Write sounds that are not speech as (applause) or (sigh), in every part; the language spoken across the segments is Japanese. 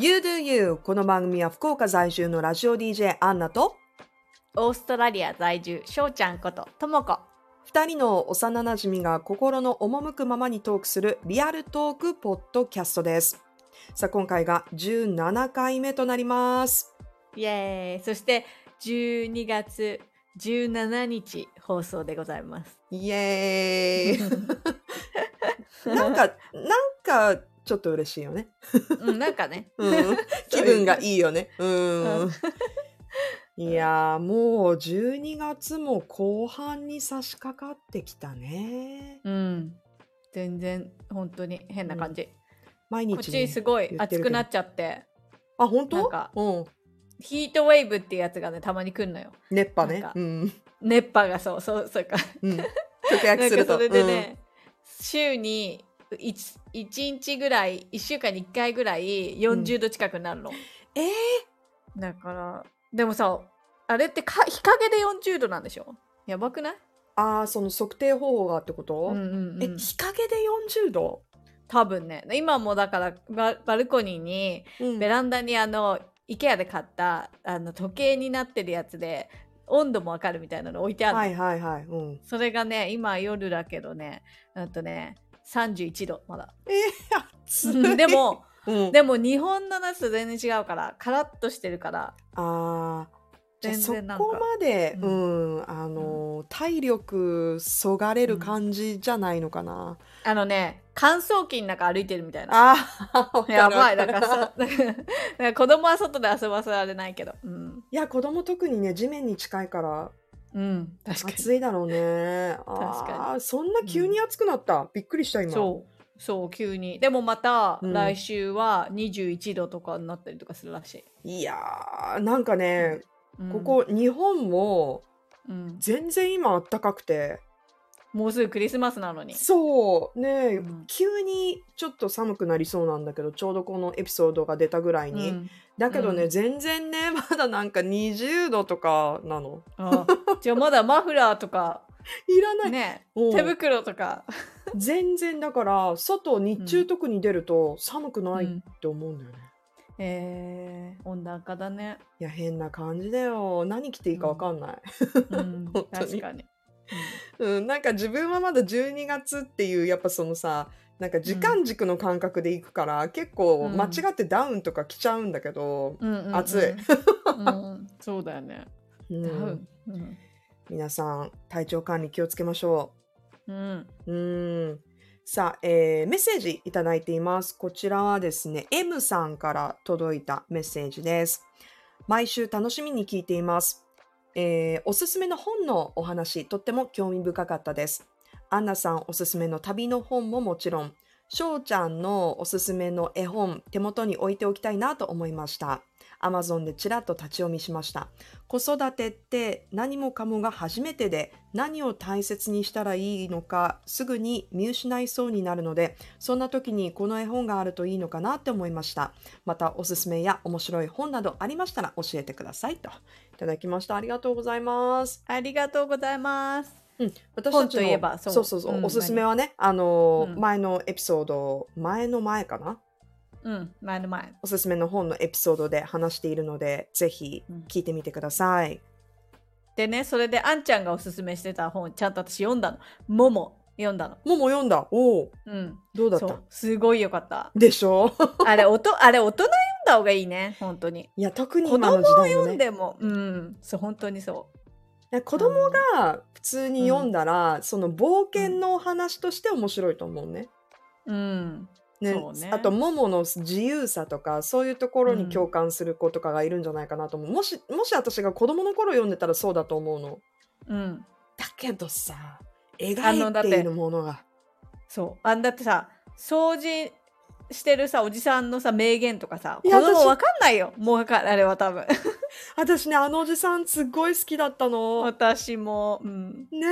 You Do You この番組は福岡在住のラジオ DJ アンナとオーストラリア在住、しょうちゃんこと、ともこ。2人の幼なじみが心の赴くままにトークするリアルトークポッドキャストです。さあ今回が17回目となります。イエーイそして、12月17日放送でございます。イエーイ (laughs) なんか、なんかちょっと嬉しいよね。うん、なんかね。(laughs) うん、気分がいいよね。(laughs) うん。いやーもう12月も後半に差し掛かってきたね。うん。全然、本当に変な感じ。毎日、ね。こっちすごい暑くなっちゃって、あ、本当？なんかうん。ヒートウェーブっていうやつがね、たまに来るのよ。熱波ねうん。熱波がそう、そう、そうか。うん。直訳すると。かそれでね、週に 1, 1日ぐらい1週間に1回ぐらい40度近くなるの、うん。えー、だからでもさあれってか日陰で40度なんでしょ？やばくない、ああ、その測定方法がってこと、うんうんうん。え、日陰で40度、多分ね。今もだからババルコニーにうん。ベランダにあの IKEA で買ったあの時計になってるやつで温度もわかるみたいなの置いてあるの、はいはいはい。うん。それがね今夜だけどねうんとね31度まだ。えー、暑い。で、もうん、でも日本の夏と全然違うからカラッとしてるから。あ全然なんか。こまで、う、うんあのー体力そがれる感じじゃないのかな。あのね乾燥機の中歩いてるみたいな。ああ、(laughs) やばいだからさ (laughs) 子供は外で遊ばせられないけど。うん、いや、子供特にね、地面に近いからうん、確かに。暑いだろうね。確かああ、そんな急に暑くなった。びっくりした今。そう。そう急に。でもまたうん。来週は21度とかになったりとかするらしい、いやー、なんかね、うん。ここ日本もうん、全然今暖かくて。もうすぐクリスマスなのに。そう。ね、うん。急にちょっと寒くなりそうなんだけどちょうどこのエピソードが出たぐらいに、うん。だけどね、うん。全然ね (laughs) まだなんか20度とかなの。あじゃあまだマフラーとか。(laughs) いらない、ねう。ん手袋とか。全然だから外日中うん。特に出ると寒くないうん。って思うんだよね、えー、温暖化だね、いや変な感じだよ。何着ていいかわかんない、うん、(laughs) 本当に。確かに、うん、なんか自分はまだ12月っていうやっぱそのさなんか時間軸の感覚でいくから、結構うん。間違ってダウンとか着ちゃうんだけど、うん暑い。うんうん、(laughs) そうだよね、皆さん体調管理気をつけましょう。ん。う。うん。さあ、えーメッセージいただいています。こちらはですね、M さんから届いたメッセージです。毎週楽しみに聞いています。えーおすすめの本のお話、とっても興味深かったです。アンナさんおすすめの旅の本ももちろん、翔ちゃんのおすすめの絵本、手元に置いておきたいなと思いました。Amazon でちらっと立ち読みしました。子育てって何もかもが初めてで何を大切にしたらいいのかすぐに見失いそうになるのでそんな時にこの絵本があるといいのかなって思いました。またおすすめや面白い本などありましたら教えてくださいと。いただきました。ありがとうございます。ありがとうございます。私た本とちのいえばそう。そうそうそう、うんおすすめはねあのーうん。前のエピソード前の前かな？うん、前の前。おすすめの本のエピソードで話しているのでぜひ聞いてみてください、でね、それであんちゃんがおすすめしてた本、ちゃんと私読んだの。もも読んだの。もも読んだ？おおうん。どうだった？すごいよかった。でしょ？あれ、おとあれ大人読んだ方がいいね、本当に。いや特に子今の時代のね読んでも、うん、そう、本当にそいや子供が普通に読んだら、その冒険のお話として面白いと思うね。う。うん。ねねあとももの自由さとかそういうところに共感する子とかがいるんじゃないかなと思う。もしもし私が子供の頃読んでたらそうだと思うの。うん。だけどさあ描のだっていているものが。そう。あんだってさ、掃除してるさ、おじさんのさ、名言とかさ、子いや私供わかんないよ。もうわかんあれは多分。(laughs) 私ねあのおじさんすっごい好きだったの。私も、うん。ね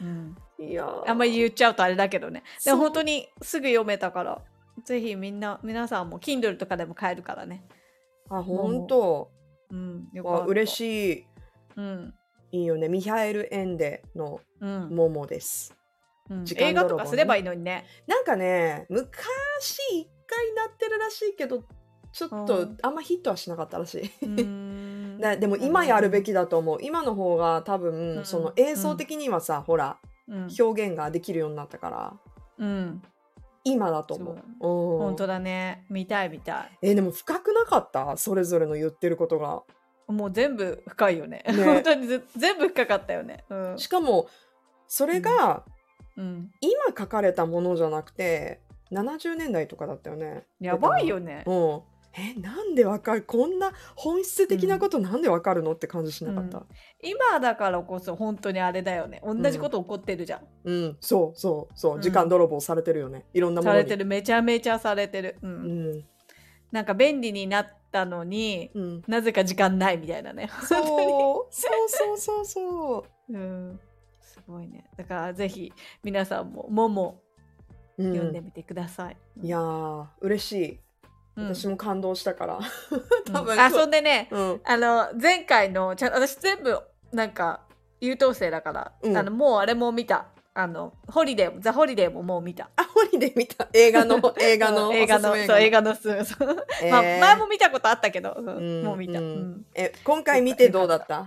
うんえ。いやーあんまり言っちゃうとあれだけどね。でも本当にすぐ読めたから、ぜひみんな、皆さんも Kindle とかでも買えるからね。あ本当。うん、よか。嬉しい。うん。いいよね。ミハエル・エンデのうん。モモです。うん時間映画とかすればいいのにね。なんかね、昔一回なってるらしいけど、ちょっうとんあんまヒットはしなかったらしい。(laughs) でも今やるべきだと思う。今の方が多分、うんその映像的にはさ、ほら、うん表現ができるようになったから、うん。今だと思う。うん。本当だね。見たい見たえでも深くなかった？それぞれの言ってることが。いもう全部深いよね。ね。(laughs) 本当にず全部深かったよね。うん。しかも、それがうん。今書かれたものじゃなくて、70年代とかだったよね。やばいよね。うん。え、なんでわかる？こんな本質的なことなんでわかるのって感じしなかった。今だからこそ本当にあれだよね。同じこと起こってるじゃん、うん、そうそうそう。う。ん。時間泥棒されてるよね。いろんなものに。されてる。めちゃめちゃされてる、うん。うん。なんか便利になったのにうん。なぜか時間ないみたいなね。(laughs) そう、そうそうそうそう。うん。すごいね。だからぜひ皆さんも「もも」うん。読んでみてください、いやー、嬉しい。うん。私も感動したから。うん。(laughs) 多分。あそんでねうん。あの前回のちゃん私全部なんか優等生だから、うん。あのもうあれも見た。あのホリデーもザ・ホリデーももう見た。あ、ホリデー見た。映画の、(laughs) 映画の。映画のそう映画のすそう (laughs) まあ、えー前も見たことあったけど、うんうんもう見た、ううん。ん。え、今回見てどうだった？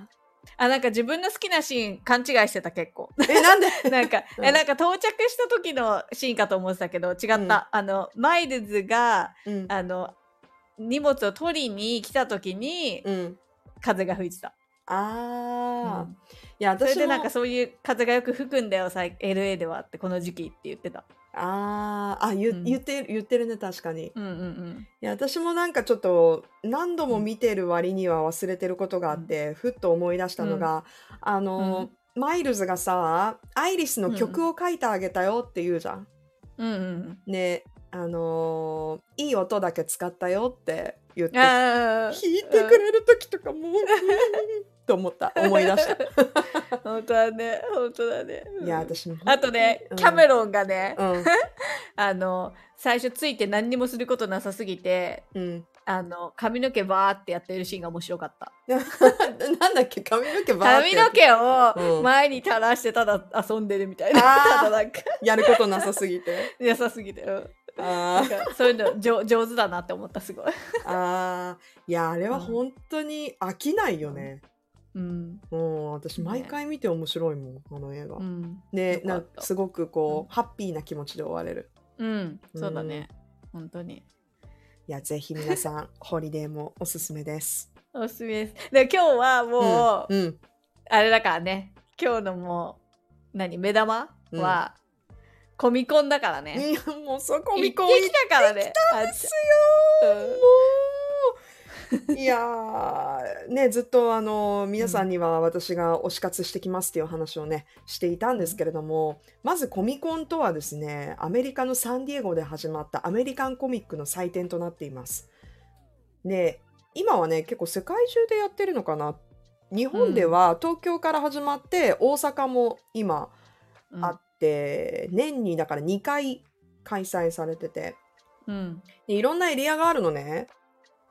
あなんか自分の好きなシーン勘違いしてた結構。え、なんで？(laughs) なんか、(laughs) うん。えなんか到着した時のシーンかと思ってたけど違った、うんあのマイルズがうん。あの荷物を取りに来た時にうん。風が吹いてた、あー。や、それ。でなんかそういう風がよく吹くんだよさ LA ではってこの時期って言ってた。あーあ、言,、うん。言ってる、言ってるね、確かに。いうんうんうん。や、私もなんかちょっと、何度も見てる割には忘れてることがあって、ふっと思い出したのが、あの、マイルズがさ、アイリスの曲を書いてあげたよって言うじゃん。うんうんね、あのーいい音だけ使ったよって言って、うんああ弾いてくれる時とかもう、(laughs) と思った。思い出した。(laughs) 本当だね本当だねいや、私も。あとね、うんキャメロンがね、うん。(laughs) あの最初ついて何にもすることなさすぎてうん。あの髪の毛バーってやってるシーンが面白かった (laughs) なんだっけ？髪の毛バーって髪の毛うんを前に垂らしてただ遊んでるみたいな、ただなんかやることなさすぎて。良さすぎて、うんなあそういうの上上手だなって思ったすごい、ーあー。いや、あれは本当に飽きないよね。うん。うん、私毎回見て面白いもん、あの映画。うん。で、なんかすごくこう、うん。ハッピーな気持ちで終われる。うん、そうだね。本当に。いや、ぜひ皆さん、ホリデーもおすすめです。おすすめです。で今日はもう、うん。うん。あれだからね。今日のもう何目玉は、コミコンだからね、いや、もうそこ行って見込みきたからね。あっちもう (laughs) いやーねずっとあの皆さんには私が推し活してきますっていう話をねしていたんですけれどもまずコミコンとはですねアメリカのサンディエゴで始まったアメリカンコミックの祭典となっています。で今はね結構世界中でやってるのかな。日本では東京から始まって大阪も今うん。あって、年にだから2回開催されてて。うん。でいろんなエリアがあるのね。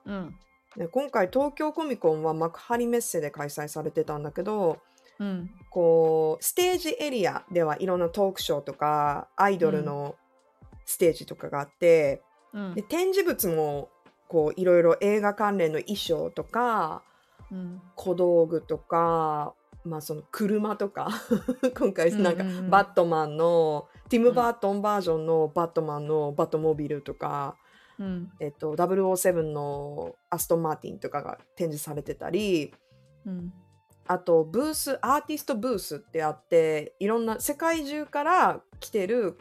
うんで今回東京コミコンは幕張メッセで開催されてたんだけどうん。こうステージエリアではいろんなトークショーとかアイドルのステージとかがあって、うん。で展示物もこういろいろ映画関連の衣装とかうん。小道具とか、まあ、その車とか (laughs) 今回なんかバットマンのティム・バートンバージョンのバットマンのバットモビルとか、うん。えっと、007のアストン・マーティンとかが展示されてたりうん。あとブースアーティストブースってあっていろんな世界中から来てる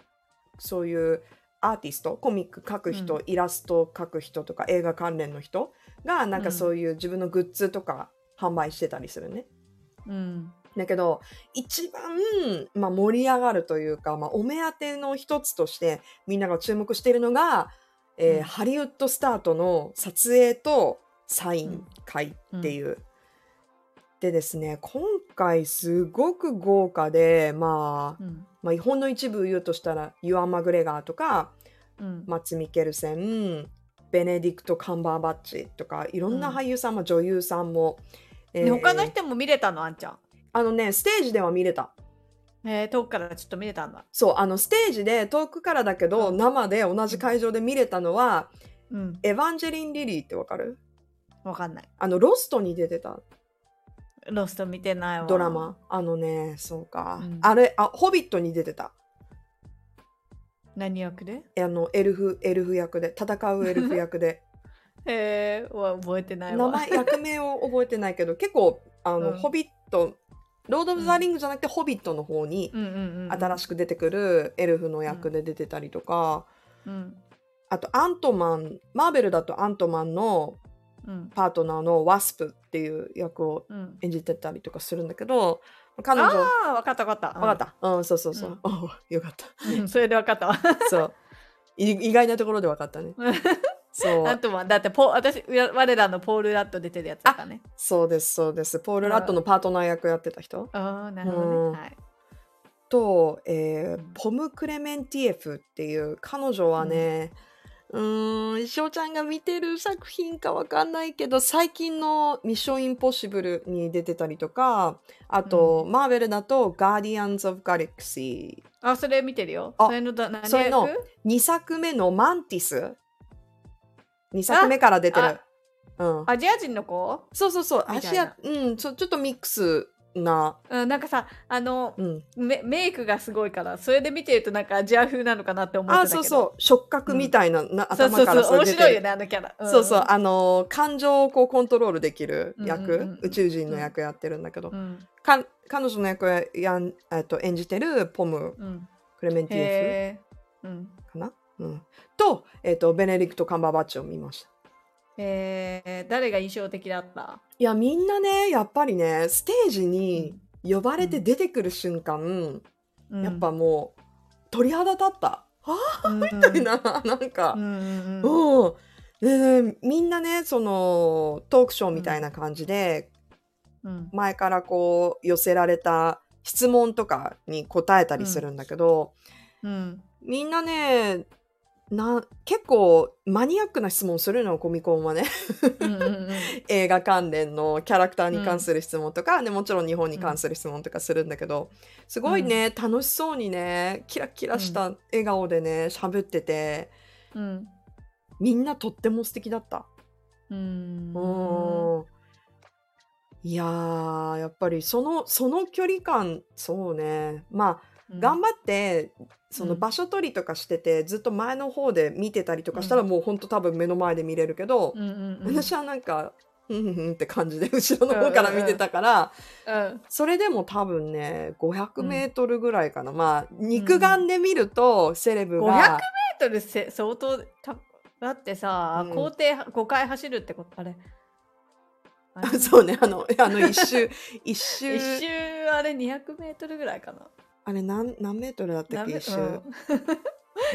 そういうアーティストコミック描く人、うん。イラスト描く人とか映画関連の人がなんかそういう自分のグッズとか販売してたりするね。うん。だけど一番、まあ、盛り上がるというか、まあ、お目当ての一つとしてみんなが注目しているのが、えーうん。ハリウッドスタートの撮影とサイン会っていう。でですね今回すごく豪華で、まあ、うん。まあほんの一部言うとしたらユアン・マグレガーとかうん。マッツ・ミケルセンベネディクト・カンバーバッチとかいろんな俳優さんも女優さんも、えー。で他の人も見れたのあんちゃん。あのねステージでは見れた。えー、遠くからちょっと見れたんだそう、あの、ステージで遠くからだけど、うん生で同じ会場で見れたのは、うん。エヴァンジェリン・リリーってわかる？わかんない。あの、ロストに出てたロスト見てないわ。ドラマ。あのね、そうか。うんあれ、あ、ホビットに出てた。何役で？あの、エルフ、エルフ役で、戦うエルフ役で。(laughs) へえ、わ覚えてないわ。名前、役名を覚えてないけど、結構、あの、うんホビット、ロード・オブ・ザ・リングじゃなくて、ホビットの方に。新しく出てくるエルフの役で出てたりとか、うん。あと、アントマン、マーベルだとアントマンのうん。パートナーのワスプっていう役をうん。演じてたりとかするんだけど、彼女、ああ、わかったわかった。わかった。うん、そうそうそう。うん (laughs) およかった。うん。それでわかったわ。(laughs) そう。い意外なところで分かったね。(laughs) そう。あとは、だってポ、私、わ我らのポール・ラット出てるやつだからね。そうです、そうです。ポール・ラットのパートナー役やってた人ああ、なるほどうんね。はい。と、えーうんポム・クレメンティエフっていう彼女はね、うーん、翔ちゃんが見てる作品かわかんないけど、最近のミッション・インポッシブルに出てたりとか、あと、マーベルだと、ガーディアンズ・オブ・ガレクシあ、それ見てるよ。あそれのだそれのー。2作目のマンティス。2作目から出てるあ。うん。アジア人の子？そうそうそう。アジア、うん、ちょちょっとミックスな、うん、なんかさ、あの、うん。メメイクがすごいから、それで見てるとなんかアジア風なのかなって思ってたあ、けど。そうそう。触覚みたいな、なそうそうそう。頭かられ出て面白いよね、あのキャラ。んそうそう、あのー感情をこうコントロールできる役、うんうんうん宇宙人の役やってるんだけど、うん。か彼女の役ややん、えっと、演じてるポム・うん。クレメンティエへえ。うん。フかな、うん、と,、えっと、ベネディクト・カンバーバッチを見ました。へえ。誰が印象的だった？いや、みんなね、やっぱりね、ステージに呼ばれて出てくる瞬間、うんやっぱもう、鳥肌立った。あみみたい。な、なんかう、んうん。でねみんなね、その、トークショーみたいな感じで、うん前からこう寄せられた質問とかに答えたりするんだけど、うん。みんなねな結構マニアックな質問するのコミコンはねうんうんうん。(laughs) 映画関連のキャラクターに関する質問とか、でもちろん日本に関する質問とかするんだけどすごいね、楽しそうにねキラキラした笑顔でね喋っててうん。みんなとっても素敵だった。うん。うんいやーやっぱりそのその距離感そうねまあ頑張ってそのうん。場所取りとかしてて、ずっと前の方で見てたりとかしたら、もうほんと多分目の前で見れるけど。私はなんかうんうんうんって感じで後ろの方から見てたから、うん。それでも多分ね500メートルぐらいかな、まあ肉眼で見るとセレブ500がメ、ートルせ相当ただってさ、うん。校程5回走るってことあれ。あれ。(laughs) そうねあのあの一周 (laughs) 一周。一周あれ200メートルぐらいかなあれ何何メートルだったっけ？一周、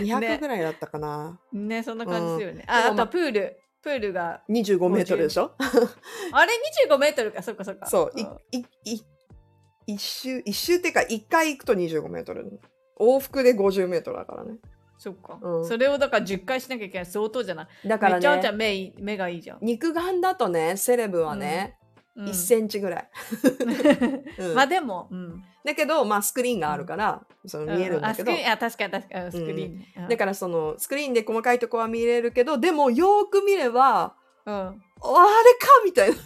200ね。ぐらいだったかな、うんねそんな感じするよね、うん。ああとプール。プールが25メートルでしょ？あれ25メートルか。そっかそっか。そう、いん。いい一周一周っていうか一回行くと25メートル。往復で50メートルだからね。そっか、うん。それをだから10回しなきゃいけない。相当じゃない。だからめちゃめちゃね目目がいいじゃん、肉眼だとねセレブはね、うん1センチぐらい、(laughs) うん。まあでも、うん、だけどまあスクリーンがあるから、その見えるんだけど、あスクリーンあ確かに確かに。うんスクリーン。だからそのスクリーンで細かいとこは見れるけどでもよーく見ればうん。あれかみたいな、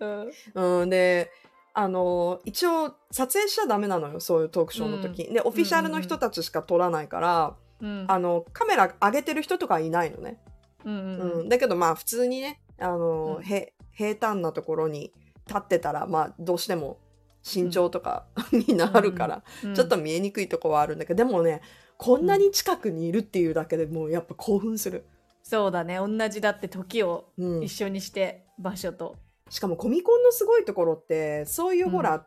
うん。うん。うん、であの一応撮影しちゃダメなのよそういうトークショーの時、でオフィシャルの人たちしか撮らないから、うん。あのカメラ上げてる人とかいないのね、うんうんうん。だけどまあ普通にねあの、うん。へ平坦なところに立ってたらまあどうしても身長とか、になるから、うん。ちょっと見えにくいとこはあるんだけどでもねこんなに近くにいるっていうだけでもうやっぱ興奮する、そうだね。同じだって時をうん。一、緒にして場所と、しかもコミコンのすごいところってそういうほら、う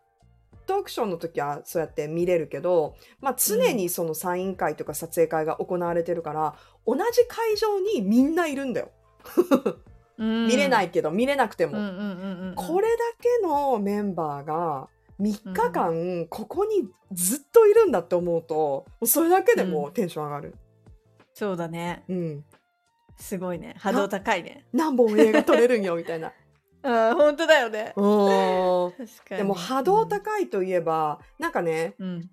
トークショーの時はそうやって見れるけど、まあ、常にそのサイン会とか撮影会が行われてるから、同じ会場にみんないるんだよ。見れないいけど見れなくても、うんうんうんうん、これだけのメンバーが3日間ここにずっといるんだって思うとそれだけでもうテンション上がる。そうだね。うん、すごいね。波動高いね。何本映画撮れるんよみたいな。(laughs) あ本当だよね。(laughs) うん。確かに。でも波動高いといえばなんかねうん。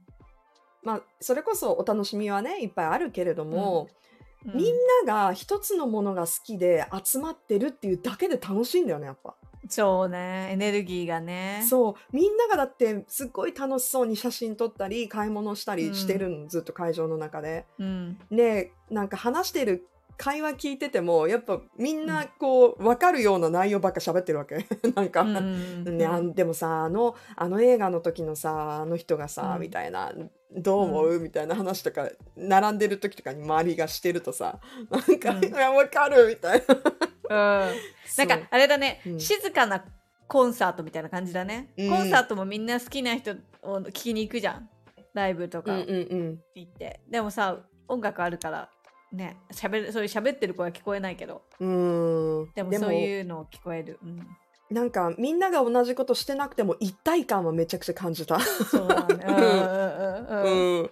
まあそれこそお楽しみはねいっぱいあるけれども、うみんなが一つのものが好きで集まってるっていうだけで楽しいんだよねやっぱ。そうね。エネルギーがね。そう。みんながだってすっごい楽しそうに写真撮ったり買い物したりしてるの、ずっと会場の中で。うん。でなんか話してる会話聞いててもやっぱみんなこう分かるような内容ばっか喋ってるわけ。(laughs) なんか、ね、あんでもさあのあの映画の時のさあの人がさ、うん。みたいなどう思う、みたいな話とか並んでる時とかに周りがしてるとさなんか、うん。いや分かる！みたいな。うん。(laughs) なんかあれだね、うん。静かなコンサートみたいな感じだね、うん。コンサートもみんな好きな人を聞きに行くじゃん。ライブとか行って、でもさ音楽あるからね喋るそういう喋ってる声は聞こえないけど。うーん。でもそういうの聞こえる、うん、なんかみんなが同じことしてなくても一体感はめちゃくちゃ感じた。そうだね。(laughs) うんうんうんうんうん。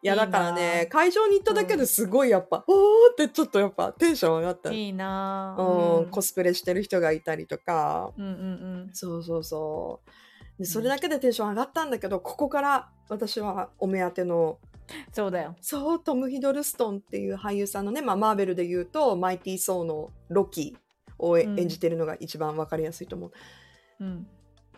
いやだからね会場に行っただけですごいやっぱ、おーってちょっとやっぱテンション上がった。いいな。あうん、コスプレしてる人がいたりとか、うんうん。そうそうそう。でそれだけでテンション上がったんだけど、ここから私はお目当ての、うんそうだよ。そう、トム・ヒドルストンっていう俳優さんのね、まあ、マーベルで言うと、マイティー・ソーのロキを演じてるのが一番わかりやすいと思う。うん。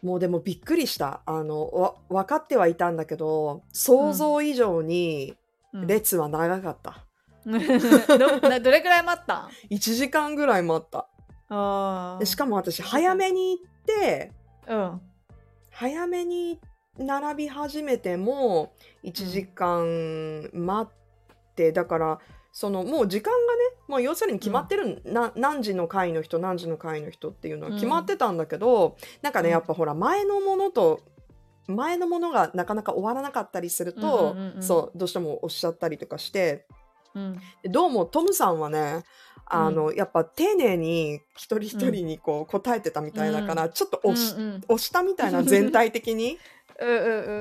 もうでもびっくりした。あの、わ分かってはいたんだけど、想像以上にうん。列は長かった。(laughs) どなどれくらい待った？ん1時間ぐらい待った。しかも私、早めに行って、うん早めに並び始めても1時間待って、だからそのもう時間がね、まあ、要するに決まってる、な何時の回の人何時の回の人っていうのは決まってたんだけど、なんかねうん。やっぱほら前のものと前のものがなかなか終わらなかったりすると、うんうんうんうん。そうどうしてもおっしゃったりとかしてうん。でどうもトムさんはねあの、やっぱ丁寧に一人一人にこう答えてたみたいだから、ちょっと押し,、うんうん。押したみたいな全体的に？うんう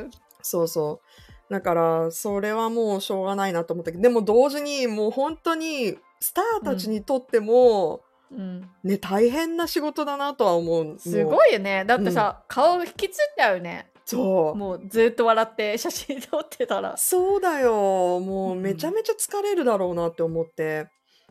んそうそう。だからそれはもうしょうがないなと思ったけどでも同時にもう本当にスターたちにとっても、うん。ね大変な仕事だなとは思う。すいごいよね。だってさ、顔引きつっちゃうね。そう。もうずっと笑って写真撮ってたら。そうだよ。もううんめちゃめちゃ疲れるだろうなって思って、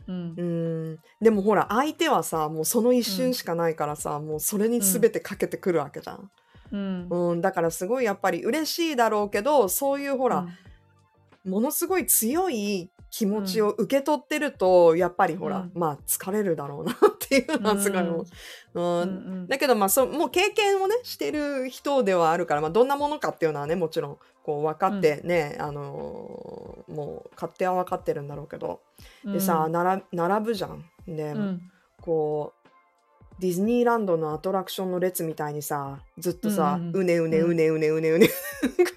うん。うん、でもほら相手はさもうその一瞬しかないからさ、もうそれに全てかけてくるわけじゃん、うん。うん。だからすごいやっぱり嬉しいだろうけどそういうほら、ものすごい強い気持ちを受け取ってると、やっぱりほら、うん。まあ疲れるだろうな。っていうのはすごい思う。うん。うんうん。だけどまあそもう経験をねしてる人ではあるから、まあ、どんなものかっていうのはねもちろんこう分かってね、あのーもう勝手は分かってるんだろうけど、でさ並並ぶじゃん。で、うん。こうディズニーランドのアトラクションの列みたいにさずっとさ、うんうんうねうねうん。うねうねうねうね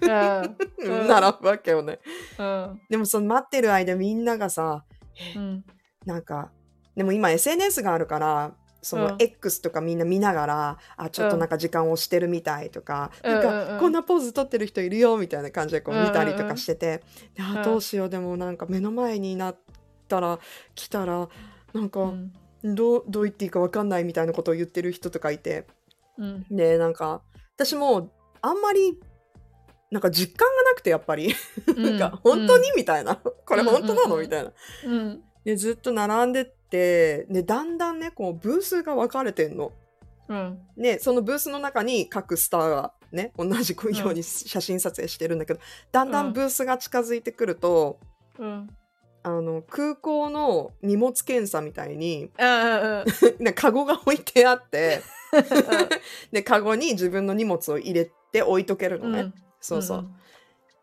うん。並ぶわけよね。うん。でもその待ってる間みんながさうん。なんかでも今 SNS があるからそのうん。X とかみんな見ながら、あちょっとなんか時間をしてるみたいとか、うんなんうん。うんかこんなポーズ撮ってる人いるよみたいな感じでこう見たりとかしてて、でうんあどうしようでもなんか目の前になったら来たらなんかうん。どうどう言っていいか分かんないみたいなことを言ってる人とかいて。うん。でなんか私もあんまりなんか実感がなくてやっぱり、なんか本当に、みたいな。これ本当なの、うん。みたいな。うん。でずっと並んでってでだんだんねこうブースが分かれてんの。うん。でそのブースの中に各スターがね同じように写真撮影してるんだけど、だんだんブースが近づいてくると、うん。あの空港の荷物検査みたいにうんうん (laughs) ねカゴが置いてあって (laughs) でカゴに自分の荷物を入れて置いとけるのね。うん。そうそう。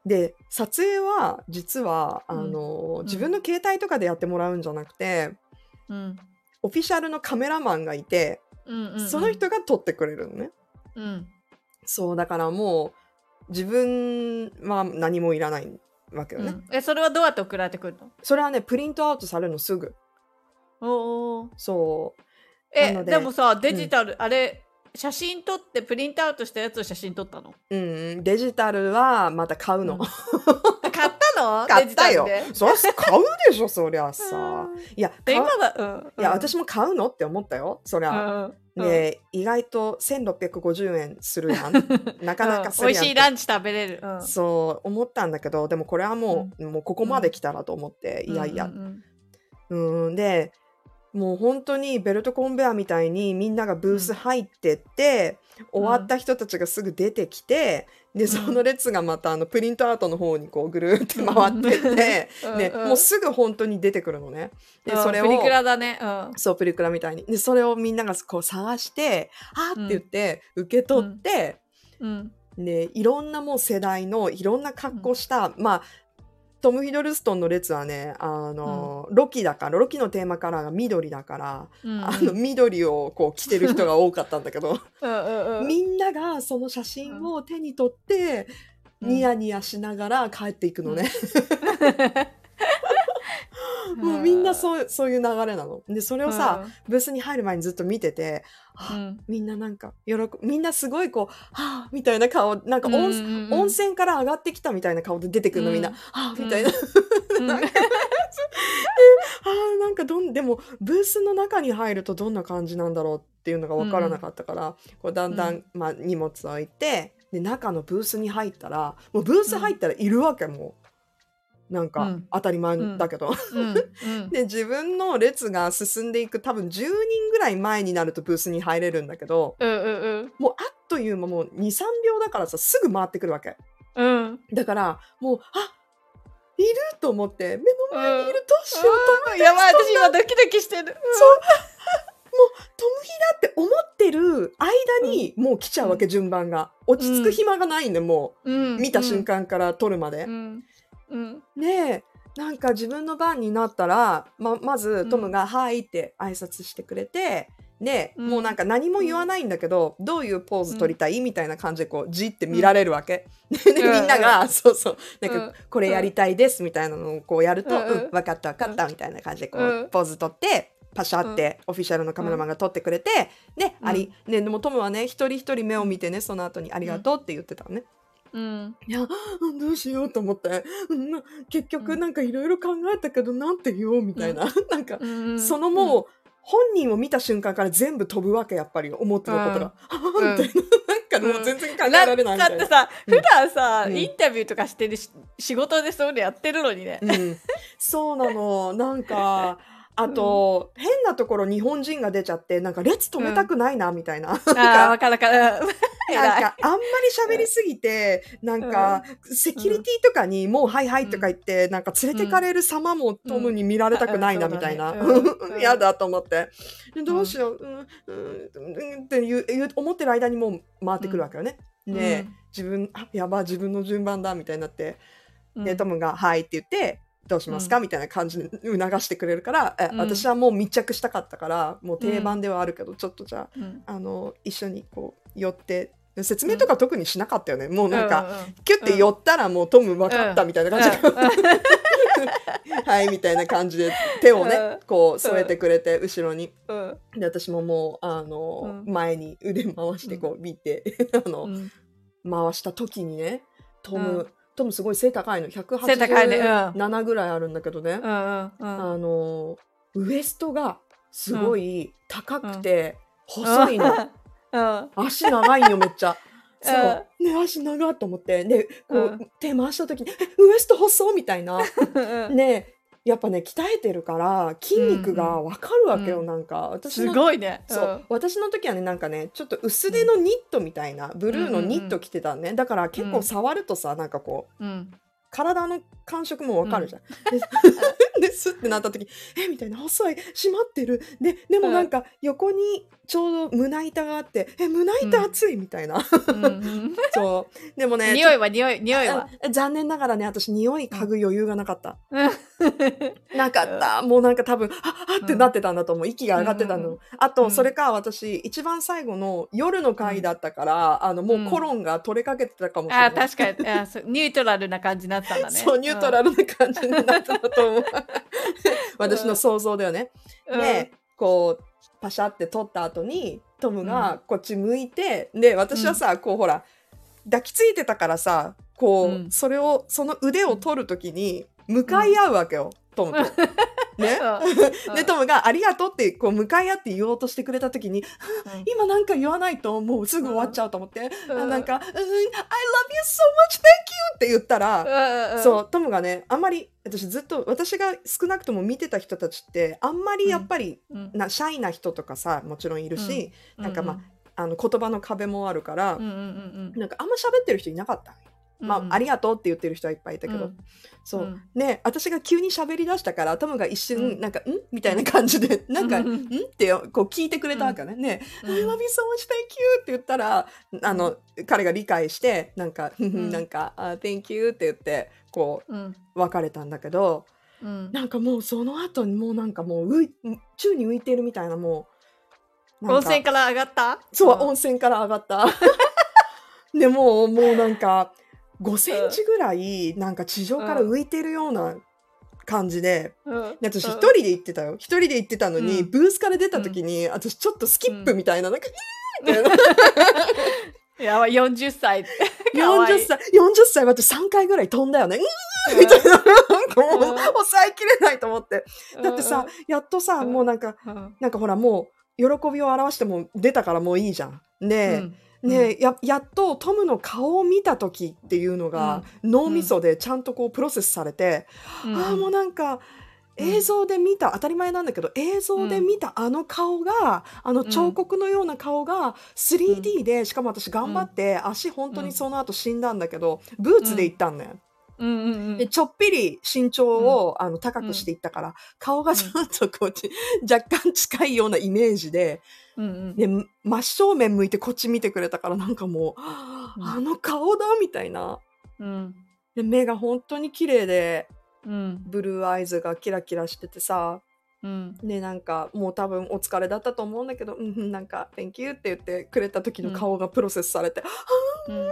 で撮影は実はあの、ん。自分の携帯とかでやってもらうんじゃなくて、うん。オフィシャルのカメラマンがいて、うんうんその人が撮ってくれるのね。うん。そうだからもう自分は何もいらないわけよね。うん。えそれはどうやって送られてくるの？それはねプリントアウトされるのすぐ。おおそう。えででもさデジタル、あれ写真撮ってプリントアウトしたやつを写真撮ったの？うん、デジタルはまた買うの。うん (laughs) の？買ったよ。そりゃ買うでしょそりゃさ。いや今だ、うん、いや私も買うのって思ったよ。そりゃ、うんうん、ね意外と1650円するやん。(laughs) なかなかすうん。美味しいランチ食べれる、うん、そう思ったんだけどでもこれはもう,、もうここまで来たらと思って、いやいや。うんうんうん。でもう本当にベルトコンベアみたいにみんながブース入ってって、終わった人たちがすぐ出てきてでその列がまたあのプリントアウトの方にこうぐるーって回ってって、うん。ねうん。もうすぐ本当に出てくるのね。でうん。それをプリクラだね、うん。そうプリクラみたいに。でそれをみんながこう探して「あーって言って受け取って、うん。でいろんなもう世代のいろんな格好した、まあトム・ヒドルストンの列はねあの、ロキだからロキのテーマカラーが緑だから、うんあの緑をこう着てる人が多かったんだけど (laughs) うんうんうん。みんながその写真を手に取って、ニヤニヤしながら帰っていくのね、(laughs) もうみんなそうそういう流れなの。でそれをさ、ブースに入る前にずっと見てて、あうん。みんななんか喜ぶみんなすごいこう「はあ」みたいな顔なんか温,、温泉から上がってきたみたいな顔で出てくるのみんな「うん。はあ」みたいな、うん。(laughs) あーなんかどんでもブースの中に入るとどんな感じなんだろうっていうのが分からなかったから、こうだんだん、うん。まあ、荷物を置いてで中のブースに入ったらもうブース入ったらいるわけもうなんかうん。当たり前だけど。(laughs) で自分の列が進んでいく多分10人ぐらい前になるとブースに入れるんだけどもうあっという間もう23秒だからさすぐ回ってくるわけ。うん。だからもうあいると思って目の前にいるどうしようと思ってやばい私今ドキドキしてる。トムヒだって思ってる間にもう来ちゃうわけ、順番が。落ち着く暇がないんでもう。ん。う見た瞬間から撮るまでう、ん。うんでなんか自分の番になったらままずん。トムが「はい」って挨拶してくれてで、うん。もうなんか何も言わないんだけど、どういうポーズ取りたい？みたいな感じでこうじって見られるわけ。でうん。(laughs) みんなが、そうそう。なんかうん。これやりたいですみたいなのをこうやると「ううん。ん、分かった分かった」みたいな感じでこう、うん。ポーズ取って。パシャってオフィシャルのカメラマンが撮ってくれて、で、うん。あり、ね、でもトムはね、一人一人目を見てね、その後にありがとうって言ってたのね。うんいや、うんどうしようと思って、結局うんなんかいろいろ考えたけど、なんて言おうみたいな。なんか、うんそのもう、本人を見た瞬間から全部飛ぶわけ、やっぱり思ってたことが。あうん (laughs) みたいな。なんかもう全然考えなられないみたいな。だってさ、うん普段さ、うんインタビューとかしてるし仕事でそういうのやってるのにね。うん、そうなの。なんか、(laughs) あと、変なところ日本人が出ちゃって、なんか列止めたくないな、みたいな。ああ、わかるわかる。なんかあんまり喋りすぎて、なんか、セキュリティとかにもうはいはいとか言って、なんか連れてかれる様もトムに見られたくないなうんみたいな。うん。そう (laughs) だと思って。でどうしよう、うん、うん、うんって言う思ってる間にもう回ってくるわけよね。で、自分、あ、やば、自分の順番だみたいになって、うん。で、トムがはいって言って、どうしますか、うん。みたいな感じで促してくれるから、えうん。私はもう密着したかったから、もう定番ではあるけど、ちょっとじゃあ、うん。あの一緒にこう寄って説明とか特にしなかったよね、もうなんか、うキュッて寄ったらもうトム分かったみたいな感じで、(laughs) はいみたいな感じで手をね、うん。こう添えてくれて後ろに。うん。で私ももうあの、うん。前に腕回してこう見て、(laughs) あの、うん。回した時にねトム、うんトムすごい背高いの。背高いね。うん。187ぐらいあるんだけどね、うんうんうん。あのウエストがすごい高くて細いの。うん。足長いんよめっちゃ。そう。うね足長いと思って。でこう、うん。手回した時に「えウエスト細っ!」みたいな。うん。ねやっぱね鍛えてるから筋肉がわかるわけよ、うんなんか私すのごいね。そう、私の時はねなんかねちょっと薄手のニットみたいな、ブルーのニット着てたねだから結構触るとさなんかこううん。うん。体の感触もわかるじゃん。(laughs) ででスッてなった時えみたいな細い締まってる。ででもなんか横にちょうど胸板があってえ胸板熱いみたいな、そう。でもね (laughs) 匂いは匂い匂いは。あ残念ながらね私匂い嗅ぐ余裕がなかった、うん。(laughs) なかった。もうなんか多分ああってなってたんだと思う。息が上がってたの、あと、うん。それか私一番最後の夜の回だったから、あのもうコロンが取れかけてたかもしれない、あ確かに。あそうニュートラルな感じになったんだね。(laughs) そうニュートラルな感じになってたと思う (laughs) 私の想像だよね、うん。でこうパシャって取った後にトムがこっち向いて、で私はさ、こうほら抱きついてたからさこう、うん。それをその腕を取るときに向かい合うわけよ、トムと。ね。う。(laughs) ん。でトムが「ありがとう」ってこう向かい合って言おうとしてくれた時に (laughs) 今なんか言わないともうすぐ終わっちゃうと思って、うん。あなんか「うん I love you so much thank you」って言ったら、うんそうトムがねあんまり私ずっと私が少なくとも見てた人たちってあんまりやっぱり、うん。なシャイな人とかさもちろんいるし、なんかまああの言葉の壁もあるから、うんうんうんなんかあんま喋ってる人いなかった。うんまあ、ありがとうって言ってる人はいっぱいいたけど、うん。そう、うん。ね私が急に喋りだしたからトムが一瞬、うん。なんか「ん?」みたいな感じでなんか「うん。ん?」ってこう聞いてくれたわけね。ね「うん。I love you so much thank you」って言ったらあの彼が理解してなんか「ふんふんうん。なんか、あ Thank you」って言ってこう別れたんだけどうん。なんかもうその後にもうなんかもう宙に浮いてるみたいなもう温泉から上がった？そう、ん。温泉から上がった。(laughs) でもうもうなんか5センチぐらいなんか地上から浮いてるような感じで、私うん。一人で行ってたよ。一人で行ってたのに、うん。ブースから出た時に、私ちょっとスキップみたいな、なんかみたいな。(laughs) やばい40歳。かわいい40歳40歳私3回ぐらい飛んだよね。うん。みたいな。なんかもう、うん。抑えきれないと思って。だってさ、やっとさ、うん。もうなんかうん。なんかほらもう喜びを表しても出たからもういいじゃん。で、うん。ねややっとトムの顔を見た時っていうのが、脳みそでちゃんとこうプロセスされて、うん。ああもうなんかうん。映像で見た、当たり前なんだけど映像で見たあの顔が、あの彫刻のような顔が 3D で、しかも私頑張って、足本当にその後死んだんだけどブーツで行ったんだよ。うんうんうん。でちょっぴり身長を、あの高くしていったから、顔がちょっとこう、(laughs) 若干近いようなイメージで、うんうん。で真正面向いてこっち見てくれたからなんかもう、うん。あの顔だみたいな。うん。で目が本当に綺麗でうん。ブルーアイズがキラキラしててさうん。でなんかもう多分お疲れだったと思うんだけど「うんうんなんか Thank you」って言ってくれた時の顔がプロセスされて「ああもう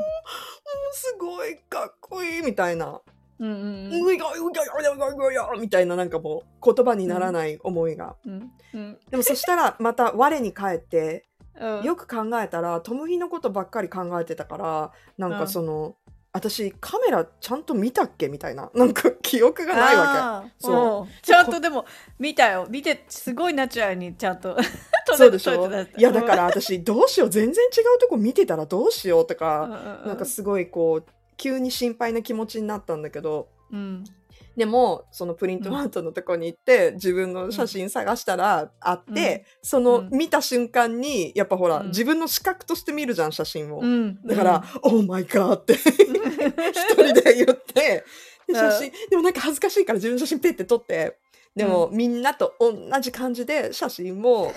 すごいかっこいい」みたいな。うんう「んういがうがうがうがうがうがみたいななんかもう言葉にならない思いが。うん。うん。でもそしたらまた我に返ってうん。よく考えたらトムヒのことばっかり考えてたからなんかその、私カメラちゃんと見たっけ？みたいな。(laughs) なんか記憶がないわあー。そう。うん。ちゃんとでも見たよ。見てすごいナチュラルにちゃんと (laughs) けそうでしょ？いやだから私どうしよう。全然違うとこ見てたらどうしようとうんか、うんうん。なんかすごいこう急に心配な気持ちになったんだけど。うんでもそのプリントアウトのとこに行って、自分の写真探したらあって、そのうん。見た瞬間にやっぱほら、うん。自分の視覚として見るじゃん写真を。うん。だから「オーマイガー」って (laughs) 一人で言ってで写真、でもなんか恥ずかしいから自分の写真ペッて撮ってでも、みんなと同じ感じで写真を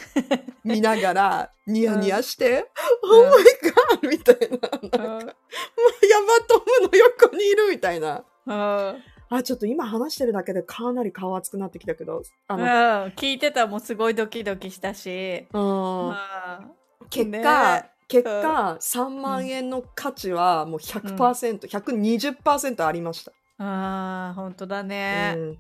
見ながらニヤニヤして「うん。オーマイガー」みたいななんかうん。ヤバトムの横にいるみたいな。うんあちょっと今話してるだけでかなり顔熱くなってきたけどあうんの、聞いてたらもうすごいドキドキしたし。うん。うん結果、ね結果3万円の価値はもう 100%120% ありました。あー本当だね、うん。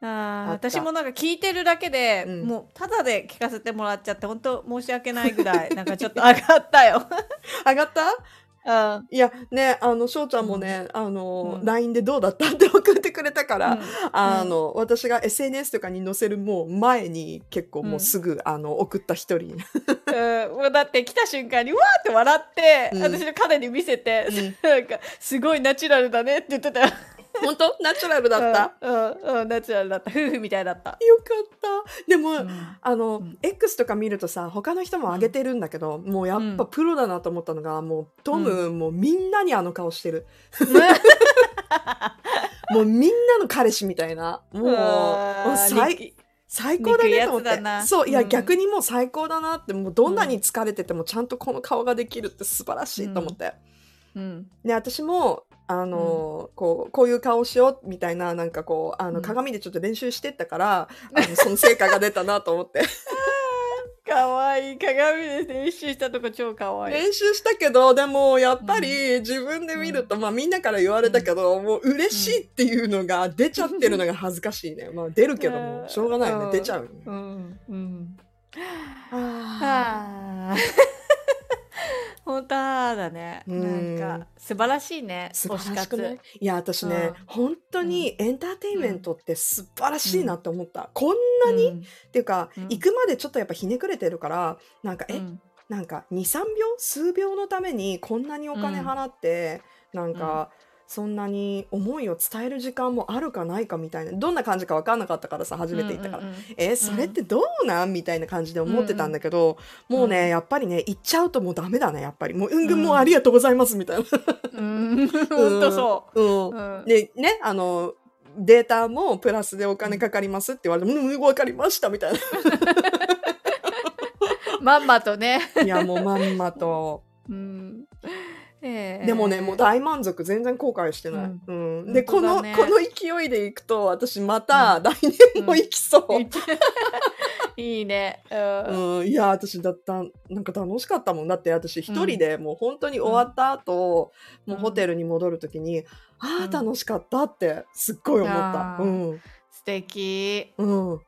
あ私もなんか聞いてるだけで、うん。もうただで聞かせてもらっちゃって本当申し訳ないぐらいなんかちょっと上がったよ。(laughs) 上がった？うん。いやねあの翔ちゃんもね、あの、うん。LINE でどうだったって送ってくれたから、うん。あの私が SNS とかに載せるもう前に結構もうすぐ、あの送った一人、うん。もうだって来た瞬間にわーって笑って、うん。私の彼に見せて、なんかすごいナチュラルだねって言ってた。よ。(laughs) 本当？ナチュラルだった、うん、うん。うん。ナチュラルだった。夫婦みたいだった。よかった。でも、うん。あの、うん。X とか見るとさ他の人も上げてるんだけど、もうやっぱプロだなと思ったのがもうトム、もうみんなにあの顔してる。(laughs) もうみんなの彼氏みたいな。もう最力最高だねと思って。そういや、うん。逆にもう最高だなってもうどんなに疲れててもちゃんとこの顔ができるって素晴らしいと思って、うん。で私もあの、こうこういう顔しようみたいななんかこうあのうん。鏡でちょっと練習してったから、(laughs) あのその成果が出たなと思って。(laughs) かわい。い鏡で練習したとこ超かわい。い。練習したけどでもやっぱり自分で見ると、まあみんなから言われたけど、もう嬉しいっていうのが出ちゃってるのが恥ずかしいね。まあ出るけどもしょうがないよね、うん。出ちゃうよね、うん。うん。あ。はあ。(laughs) 本当だね。うんなん。か素晴らしいね。素晴らしくない？いや私ね、うん。本当にエンターテインメントって素晴らしいなって思った、こんなに、うん。っていうか、うん。行くまでちょっとやっぱひねくれてるからなんかえ、うん。なんか23秒？数秒のためにこんなにお金払って、なんか、そんなに思いを伝える時間もあるかないかみたいなどんな感じか分かんなかったからさ初めて行ったから、うんうんうんえそれってどうなん？みたいな感じで思ってたんだけど、もうね、うんやっぱりね行っちゃうともうダメだねやっぱりもううんぐんもうありがとうございますみたいな。うん、本当そう。うんうんでねあのデータもプラスでお金かかりますって言われて「うん、うん、分かりました」みたいまんまとね。な。いやもうまんまと。うん。ええ。でもねもう大満足。全然後悔してない。うん。でこの、本当だね。(laughs) この勢いでいくと私また来年も行きそう。いいね。うん。うん、いや私だったなんか楽しかったもん。だって私一人でもう本当に終わった後、うん。もうホテルに戻る時に、あうん。あ楽しかったってすっごい思った。うん。素敵。うん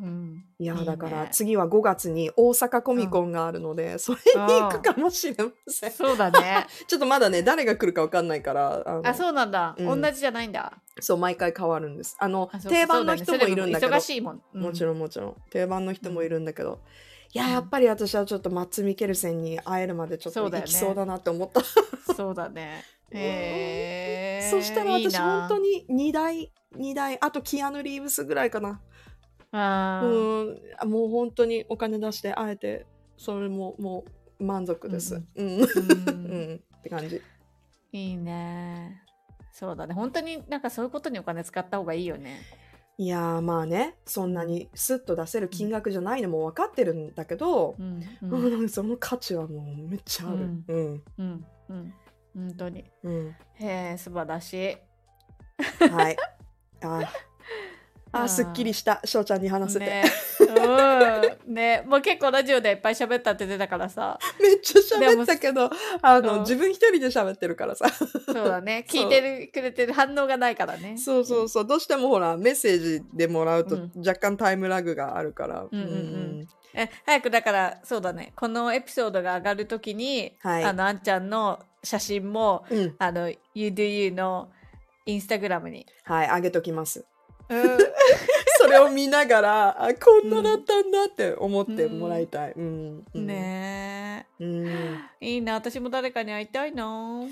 うん。いやだから次は5月に大阪コミコンがあるので、それに行くかもしれません。そうだね。(laughs) ちょっとまだね誰が来るかわかんないからあそうなんだ。うん同じじゃないんだ。そう毎回変わるんです。あの定番の人もいるんだけどね忙しいもん。もちん。ろんもちろん定番の人もいるんだけど、いやうんやっぱり私はちょっとマッツ・ミケルセンに会えるまでちょっとそうだよね行きそうだなって思った。そうだね。(laughs) へえ。そしたら私本当に2台2台あとキアヌ・リーブスぐらいかな。あーうんもう本当にお金出して会えてそれももう満足です。うん、うんうん (laughs) って感じ。いいね。そうだね。本当になんかそういうことにお金使った方がいいよね。いやーまあねそんなにスッと出せる金額じゃないのも分かってるんだけどう、ん。う。(laughs) うんんその価値はもうめっちゃある。うんうんうん。うん。本当に。うんへえ、素晴らしい。はい。あーあすっきりした、しょうちゃんに話せて。ね。うん。ね。もう結構ラジオでいっぱい喋ったって出たからさ。(laughs) めっちゃ喋ったけど、あの、うん自分一人で喋ってるからさ。そうだね。(laughs) 聞いてるくれてる反応がないからね。そうそうそう、どうしてもほら、メッセージでもらうとうん若干タイムラグがあるから。うんうんうんえ早くだからそうだねこのエピソードが上がるときに、はいあのあんちゃんの写真もうん。うんあの YouDoYou のインスタグラムに、はい、あげときます。うん、それを見ながら、あ、こんなだったんだって思ってもらいたい。うん。うん。ねうん。えいいな私も誰かに会いたいな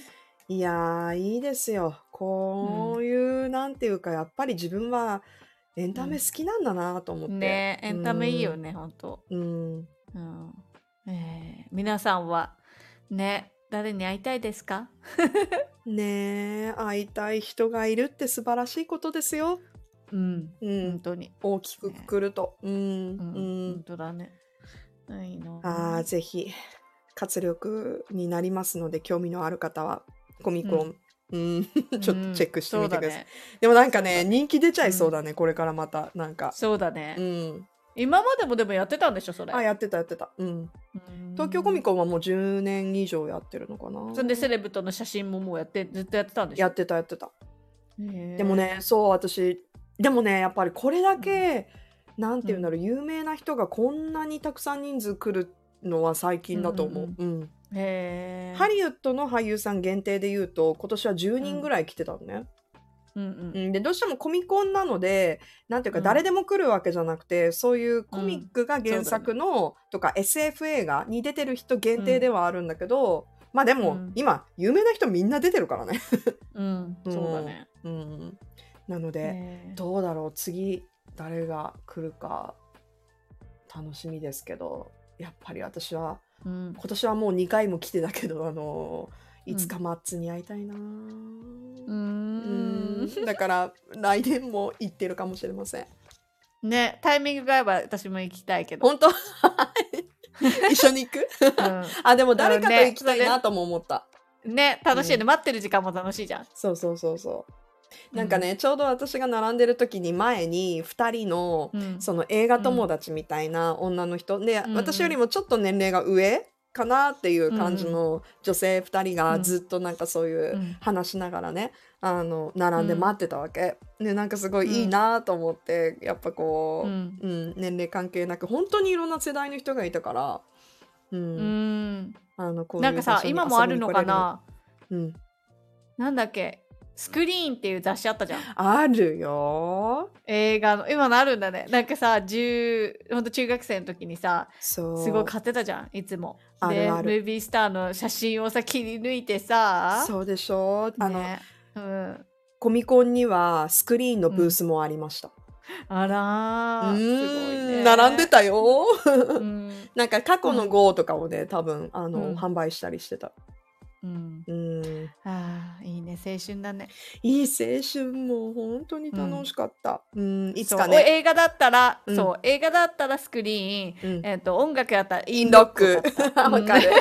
いやー、いいですよ。こういう、なんていうか、やっぱり自分はエンタメ好きなんだなと思って。ねエンタメいいよねほんと、うん。うんえー皆さんはね誰に会いたいですか？(laughs) ねえ、会いたい人がいるって素晴らしいことですよ。うんうん本。当に、大きくくくると。うん。うんうん本。当だねいいなああ、ぜひ、活力になりますので、興味のある方は、コミコン、うん、(laughs) ちょっとチェックしてみてください。うんねでもなんかね、人気出ちゃいそうだね、これからまた、なんか。そうだね、うん。今までもでもやってたんでしょそれあ、やってた、やってた。うん。うん東京コミコンはもう10年以上やってるのかな。そんでセレブとの写真ももうやってずっとやってたんでしょ？やってた、やってた。でもね、そう、私、でもね、やっぱりこれだけ、なんていうんだろう、有名な人がこんなにたくさん人数来るのは最近だと思う。うんうんへー。ハリウッドの俳優さん限定で言うと、今年は10人ぐらい来てたのね。うんうん。うん、で、どうしてもコミコンなので、なんていうか、うん。誰でも来るわけじゃなくて、そういうコミックが原作の、とか SF 映画に出てる人限定ではあるんだけど、まあでも、うん。今、有名な人みんな出てるからね。うん、(laughs) そうだね。うん。なので、どうだろう次誰が来るか楽しみですけどやっぱり私はうん。今年はもう2回も来てたけどあのうん。いつかマッツに会いたいな、うーうん。んだから来年も行ってるかもしれません。ねタイミングが合えば私も行きたいけど。本当？(laughs) 一緒に行く？(laughs) あでも誰かと行きたいなとも思った、うん、ね楽しいね、うん。待ってる時間も楽しいじゃん。そうそうそうそうなんかね、ちょうど私が並んでる時に前に2人のうん、その映画友達みたいな女の人、で、うん。うん私よりもちょっと年齢が上かなっていう感じの女性2人がうん。ずっとなんかそういううん。話しながらね、あの並んで待ってたわけ、でなんかすごいいいなと思ってやっぱこう、ううんん年齢関係なく本当にいろんな世代の人がいたから、うん。うん。あのこうなんかさ今もあるのかな？うん。なんだっけ？スクリーンっていう雑誌あったじゃん。あるよ。映画の今のあるんだね。なんかさ10ほんと中学生の時にさそう。すごい買ってたじゃんいつも。あるある。でムービースターの写真をさ切り抜いてさ。そうでしょ。あの、ね。うん、コミコンにはスクリーンのブースもありました、あらうー。すごいーねん並んでたよ。うん、(laughs) なんか過去の号とかをね多分あの、うん。販売したりしてたうん、うん。あーいいね青春だね。いい青春もう本当に楽しかった、うん、いつそうかね、映画だったら、うん。そう映画だったらスクリーン、うん。えっ、と音楽だったらイインロックわかる。うん。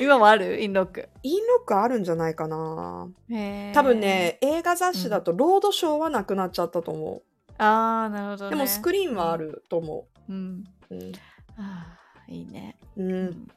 (laughs) 今もある？インロック。インロックあるんじゃないかな。多分ね映画雑誌だとロードショーはなくなっちゃったと思ああなるほど、う、ね、でもスクリーンはあると思う。ん。う、うん。あーいいね、うん。うん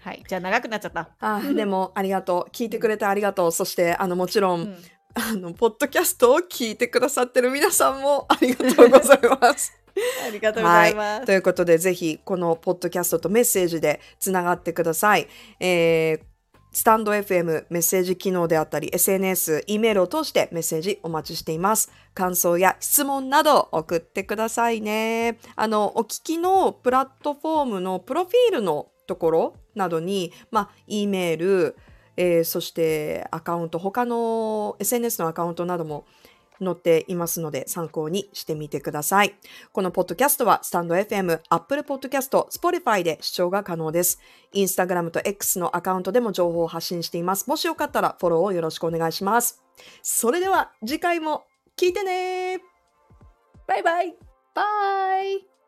はい。じゃあ長くなっちゃった、あでもありがとう。聞いてくれてありがとう。そしてあのもちろん、うん。あのポッドキャストを聞いてくださってる皆さんもありがとうございます。(laughs) ありがとうございます、ということで、ぜひ、このポッドキャストとメッセージでつながってください。えースタンド FM メッセージ機能であったり、SNS、E メールを通してメッセージお待ちしています。感想や質問など送ってくださいね。あの、お聞きのプラットフォームのプロフィールのところなどに、まあ、E メール、えーそしてアカウント、他の SNS のアカウントなども載っていますので参考にしてみてください。このポッドキャストはスタンド FM、Apple Podcast、Spotify で視聴が可能です。インスタグラムと X のアカウントでも情報を発信しています。もしよかったらフォローをよろしくお願いします。それでは次回も聞いてねバイバイバイ